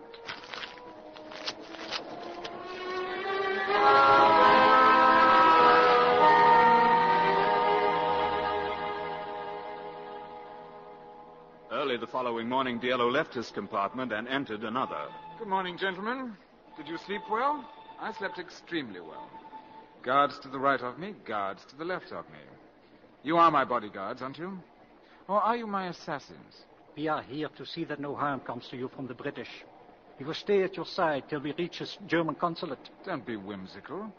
Early the following morning, Diello left his compartment and entered another. Good morning, gentlemen. Did you sleep well? I slept extremely well. Guards to the right of me, guards to the left of me. You are my bodyguards, aren't you? Or are you my assassins? We are here to see that no harm comes to you from the British. We will stay at your side till we reach the German consulate. Don't be whimsical.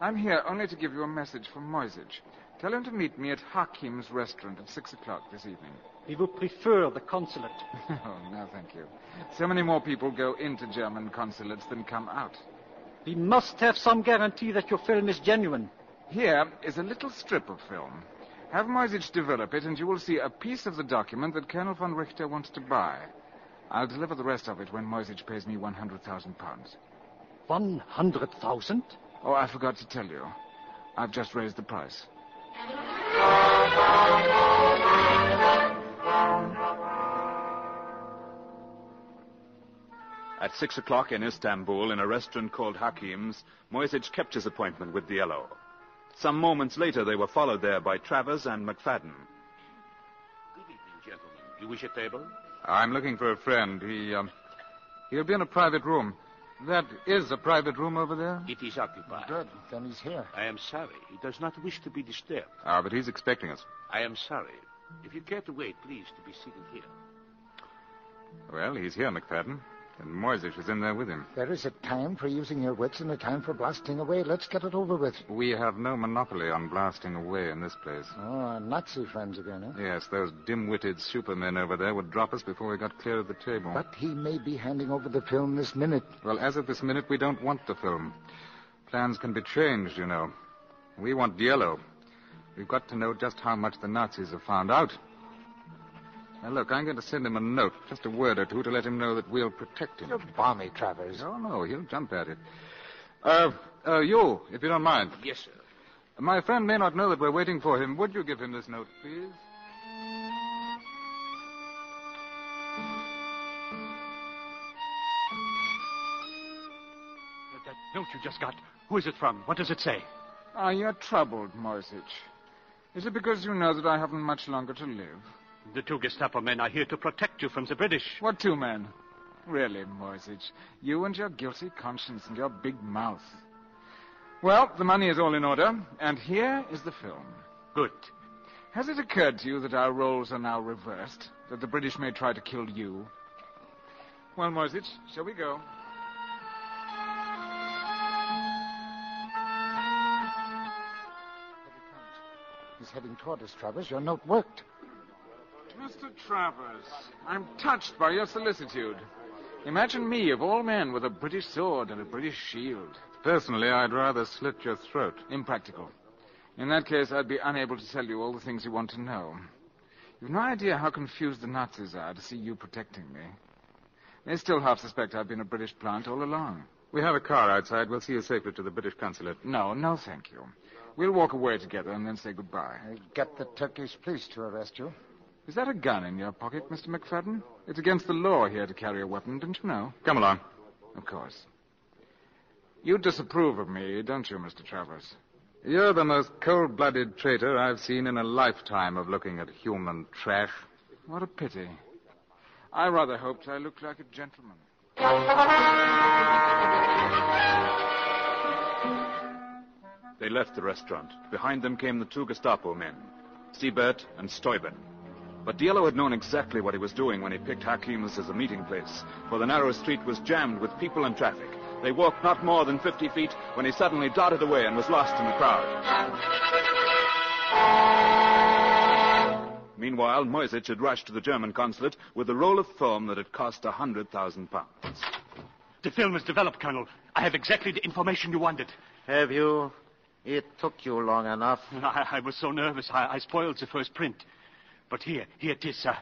I'm here only to give you a message from Moyzisch. Tell him to meet me at Hakim's restaurant at six o'clock this evening. We would prefer the consulate. (laughs) oh, no, thank you. So many more people go into German consulates than come out. We must have some guarantee that your film is genuine. Here is a little strip of film. Have Moyzisch develop it, and you will see a piece of the document that Colonel von Richter wants to buy. I'll deliver the rest of it when Moyzisch pays me 100,000 pounds. 100,000? Oh, I forgot to tell you. I've just raised the price. At six o'clock in Istanbul, in a restaurant called Hakim's, Moyzisch kept his appointment with Diello. Some moments later, they were followed there by Travers and McFadden. Good evening, gentlemen. You wish a table? I'm looking for a friend. He, um, he'll be in a private room. That is a private room over there? It is occupied. Good. Then he's here. I am sorry. He does not wish to be disturbed. Ah, but he's expecting us. I am sorry. If you care to wait, please, to be seated here. Well, he's here, McFadden. And Moyzisch is in there with him. There is a time for using your wits and a time for blasting away. Let's get it over with. We have no monopoly on blasting away in this place. Oh, our Nazi friends again, huh? Yes, those dim-witted supermen over there would drop us before we got clear of the table. But he may be handing over the film this minute. Well, as of this minute, we don't want the film. Plans can be changed, you know. We want Diello. We've got to know just how much the Nazis have found out. Now, look, I'm going to send him a note, just a word or two, to let him know that we'll protect him. You're balmy, Travers. Oh, no, he'll jump at it. Uh, uh, you, if you don't mind. Yes, sir. My friend may not know that we're waiting for him. Would you give him this note, please? That note you just got, who is it from? What does it say? Are you troubled, Moyzisch? Is it because you know that I haven't much longer to live? The two Gestapo men are here to protect you from the British. What two men? Really, Moyzisch, you and your guilty conscience and your big mouth. Well, the money is all in order, and here is the film. Good. Has it occurred to you that our roles are now reversed? That the British may try to kill you? Well, Moyzisch, shall we go? He's heading toward us, Travers. Your note worked. Mr. Travers, I'm touched by your solicitude. Imagine me, of all men, with a British sword and a British shield. Personally, I'd rather slit your throat. Impractical. In that case, I'd be unable to tell you all the things you want to know. You've no idea how confused the Nazis are to see you protecting me. They still half suspect I've been a British plant all along. We have a car outside. We'll see you safely to the British consulate. No, no, thank you. We'll walk away together and then say goodbye. I get the Turkish police to arrest you. Is that a gun in your pocket, Mr. McFadden? It's against the law here to carry a weapon, didn't you know? Come along. Of course. You disapprove of me, don't you, Mr. Travers? You're the most cold-blooded traitor I've seen in a lifetime of looking at human trash. What a pity. I rather hoped I looked like a gentleman. They left the restaurant. Behind them came the two Gestapo men, Siebert and Steuben. But Diello had known exactly what he was doing when he picked Hakim's as a meeting place, for the narrow street was jammed with people and traffic. They walked not more than 50 feet when he suddenly darted away and was lost in the crowd. Meanwhile, Moyzisch had rushed to the German consulate with a roll of film that had cost a hundred thousand pounds. The film is developed, Colonel. I have exactly the information you wanted. Have you? It took you long enough. (laughs) I, I was so nervous, I, I, spoiled the first print. But here, here it is, sir.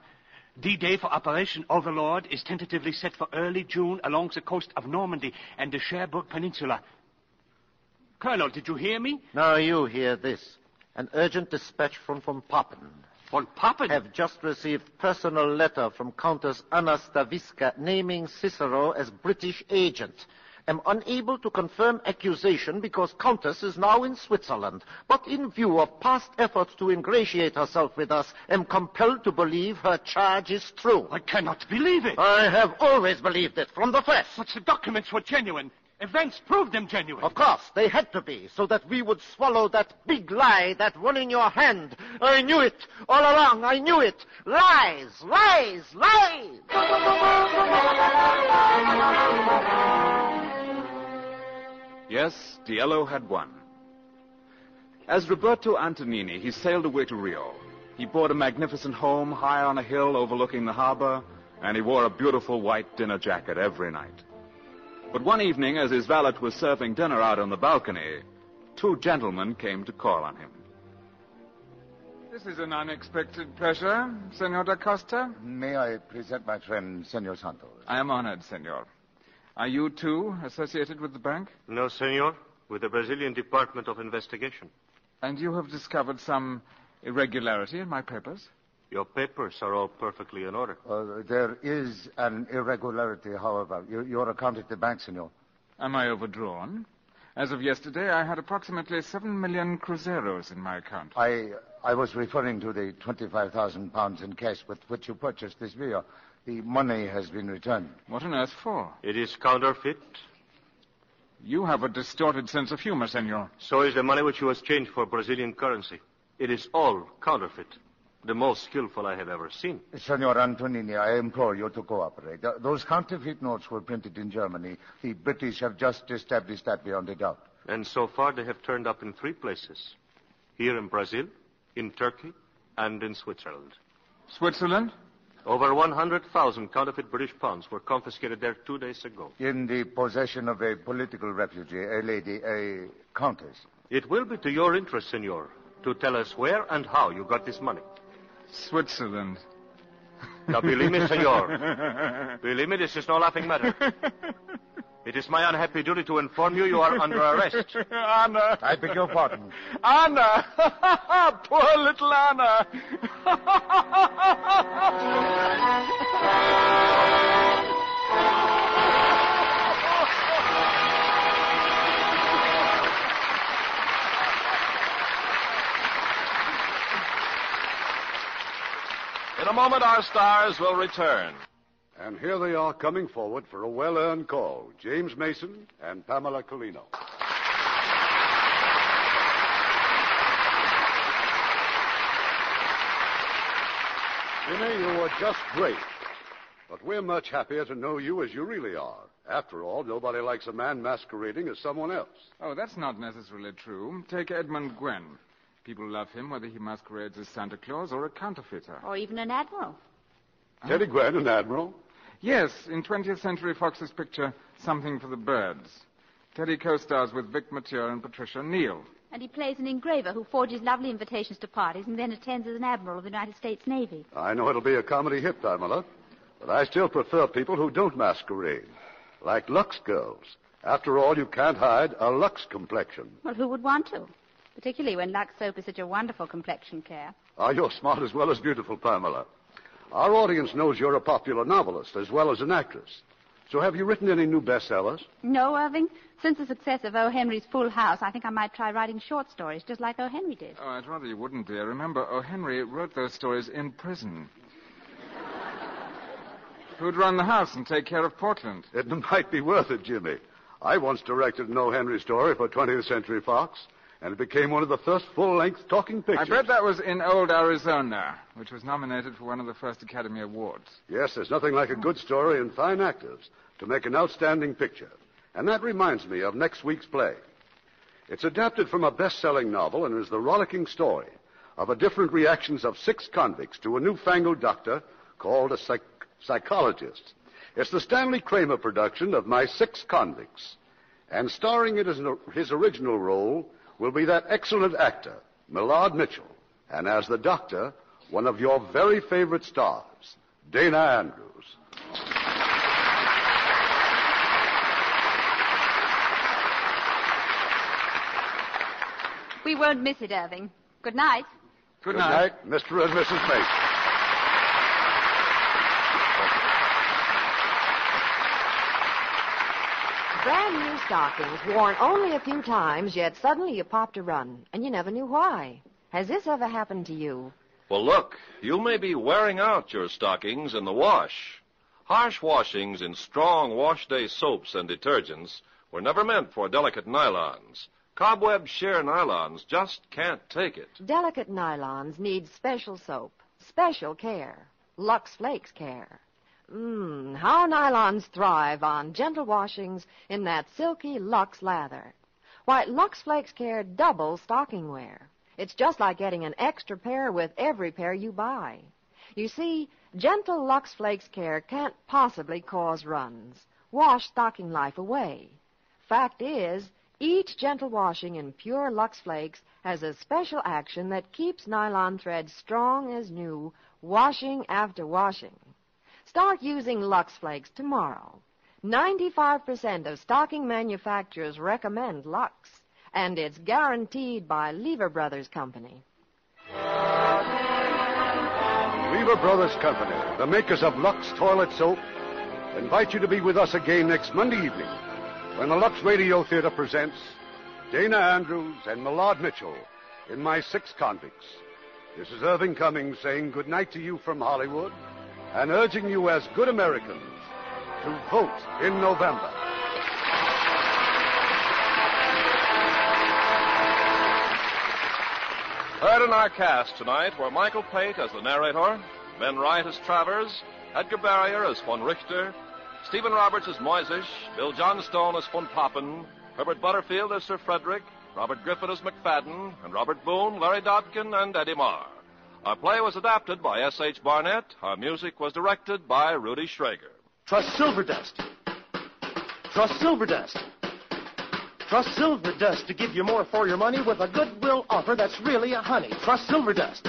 D-Day for Operation Overlord is tentatively set for early June along the coast of Normandy and the Cherbourg Peninsula. Colonel, did you hear me? Now you hear this. An urgent dispatch from von Papen. Von Papen? Have just received personal letter from Countess Anna Staviska naming Cicero as British agent am unable to confirm accusation because Countess is now in Switzerland. But in view of past efforts to ingratiate herself with us, am compelled to believe her charge is true. I cannot believe it. I have always believed it, from the first. But the documents were genuine. Events proved them genuine. Of course, they had to be, so that we would swallow that big lie, that one in your hand. I knew it. All along, I knew it. Lies, lies, lies! Yes, Diello had won. As Roberto Antonini, he sailed away to Rio. He bought a magnificent home high on a hill overlooking the harbor, and he wore a beautiful white dinner jacket every night. But one evening, as his valet was serving dinner out on the balcony, two gentlemen came to call on him. This is an unexpected pleasure, Senor da Costa. May I present my friend, Senor Santos? I am honored, Senor. Are you, too, associated with the bank? No, senor. With the Brazilian Department of Investigation. And you have discovered some irregularity in my papers? Your papers are all perfectly in order. Uh, there is an irregularity, however. Your, your account at the bank, senor. Am I overdrawn? As of yesterday, I had approximately seven million cruzeiros in my account. I, I was referring to the 25,000 pounds in cash with which you purchased this beer. The money has been returned. What on earth for? It is counterfeit. You have a distorted sense of humor, senor. So is the money which was changed for Brazilian currency. It is all counterfeit. The most skillful I have ever seen. Senor Antonini, I implore you to cooperate. Those counterfeit notes were printed in Germany. The British have just established that beyond a doubt. And so far they have turned up in three places. Here in Brazil, in Turkey, and in Switzerland. Switzerland? Over 100,000 counterfeit British pounds were confiscated there two days ago. In the possession of a political refugee, a lady, a countess. It will be to your interest, senor, to tell us where and how you got this money. Switzerland. Now, believe me, senor. (laughs) believe me, this is no laughing matter. (laughs) It is my unhappy duty to inform you you are under arrest. (laughs) Anna. I beg your pardon. Anna. (laughs) Poor little Anna. In a moment, our stars will return. And here they are coming forward for a well earned call James Mason and Pamela Kellino. Jimmy, you were just great. But we're much happier to know you as you really are. After all, nobody likes a man masquerading as someone else. Oh, that's not necessarily true. Take Edmund Gwenn. People love him whether he masquerades as Santa Claus or a counterfeiter. Or even an admiral. Teddy Gwenn, an admiral? Yes, in 20th Century Fox's picture, Something for the Birds. Teddy co-stars with Vic Mature and Patricia Neal. And he plays an engraver who forges lovely invitations to parties and then attends as an admiral of the United States Navy. I know it'll be a comedy hit, Pamela, but I still prefer people who don't masquerade, like Lux girls. After all, you can't hide a Lux complexion. Well, who would want to? Particularly when Lux soap is such a wonderful complexion care. Ah, you're smart as well as beautiful, Pamela. Our audience knows you're a popular novelist as well as an actress. So have you written any new bestsellers? No, Irving. Since the success of O. Henry's Full House, I think I might try writing short stories, just like O. Henry did. Oh, I'd rather you wouldn't, dear. Remember, O. Henry wrote those stories in prison. (laughs) Who'd run the house and take care of Portland? It might be worth it, Jimmy. I once directed an O. Henry story for 20th Century Fox, and it became one of the first full-length talking pictures. I bet that was in Old Arizona, which was nominated for one of the first Academy Awards. Yes, there's nothing like a good story and fine actors to make an outstanding picture. And that reminds me of next week's play. It's adapted from a best-selling novel and is the rollicking story of the different reactions of six convicts to a newfangled doctor called a psych- psychologist. It's the Stanley Kramer production of My Six Convicts. And starring in his, his original role will be that excellent actor, Millard Mitchell. And as the doctor, one of your very favorite stars, Dana Andrews. We won't miss it, Irving. Good night. Good night, Mr. and Mrs. Mason. Brand new stockings, worn only a few times, yet suddenly you popped a run, and you never knew why. Has this ever happened to you? Well, look, you may be wearing out your stockings in the wash. Harsh washings in strong wash day soaps and detergents were never meant for delicate nylons. Cobweb sheer nylons just can't take it. Delicate nylons need special soap, special care, Lux Flakes care. Mmm, how nylons thrive on gentle washings in that silky Lux lather. Why, Lux Flakes care double stocking wear. It's just like getting an extra pair with every pair you buy. You see, gentle Lux Flakes care can't possibly cause runs, wash stocking life away. Fact is, each gentle washing in pure Lux Flakes has a special action that keeps nylon thread strong as new, washing after washing. Start using Lux Flakes tomorrow. 95% of stocking manufacturers recommend Lux, and it's guaranteed by Lever Brothers Company. Lever Brothers Company, the makers of Lux Toilet Soap, invite you to be with us again next Monday evening when the Lux Radio Theater presents Dana Andrews and Millard Mitchell in My Six Convicts. This is Irving Cummings saying good night to you from Hollywood and urging you as good Americans to vote in November. Heard in our cast tonight were Michael Pate as the narrator, Ben Wright as Travers, Edgar Barrier as von Richter, Stephen Roberts as Moyzisch, Bill Johnstone as von Papen, Herbert Butterfield as Sir Frederick, Robert Griffin as McFadden, and Robert Boone, Larry Dobkin, and Eddie Marr. Our play was adapted by S.H. Barnett. Our music was directed by Rudy Schrager. Trust Silver Dust. Trust Silver Dust. Trust Silver Dust to give you more for your money with a goodwill offer that's really a honey. Trust Silver Dust.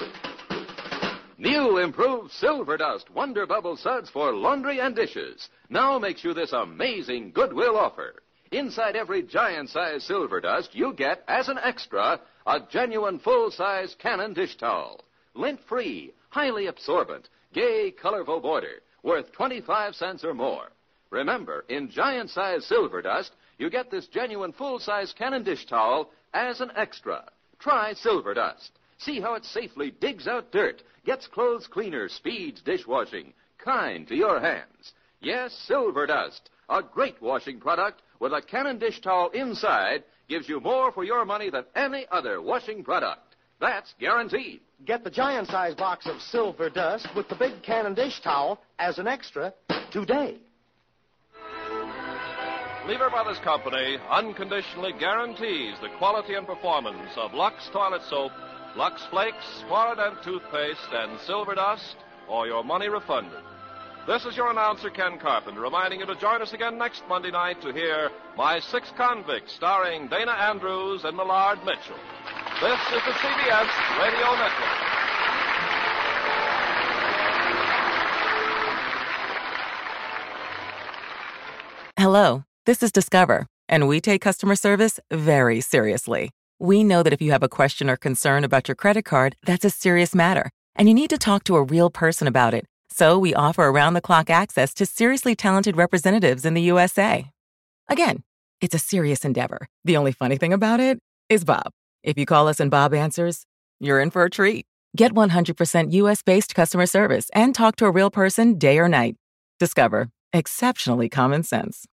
New improved Silver Dust Wonder Bubble Suds for laundry and dishes now makes you this amazing goodwill offer. Inside every giant size Silver Dust, you get, as an extra, a genuine full size Cannon dish towel. Lint free, highly absorbent, gay, colorful border, worth 25 cents or more. Remember, in giant size Silver Dust, you get this genuine full size Cannon dish towel as an extra. Try Silver Dust. See how it safely digs out dirt, gets clothes cleaner, speeds dishwashing, kind to your hands. Yes, Silver Dust, a great washing product with a Cannon dish towel inside, gives you more for your money than any other washing product. That's guaranteed. Get the giant size box of Silver Dust with the big can and dish towel as an extra today. Lever Brothers Company unconditionally guarantees the quality and performance of Lux Toilet Soap, Lux Flakes, Forehead and Toothpaste, and Silver Dust, or your money refunded. This is your announcer, Ken Carpenter, reminding you to join us again next Monday night to hear My Six Convicts, starring Dana Andrews and Millard Mitchell. This is the CBS Radio Network. Hello, this is Discover, and we take customer service very seriously. We know that if you have a question or concern about your credit card, that's a serious matter, and you need to talk to a real person about it. So we offer around the clock access to seriously talented representatives in the USA. Again, it's a serious endeavor. The only funny thing about it is Bob. If you call us and Bob answers, you're in for a treat. Get 100% US based customer service and talk to a real person day or night. Discover exceptionally common sense.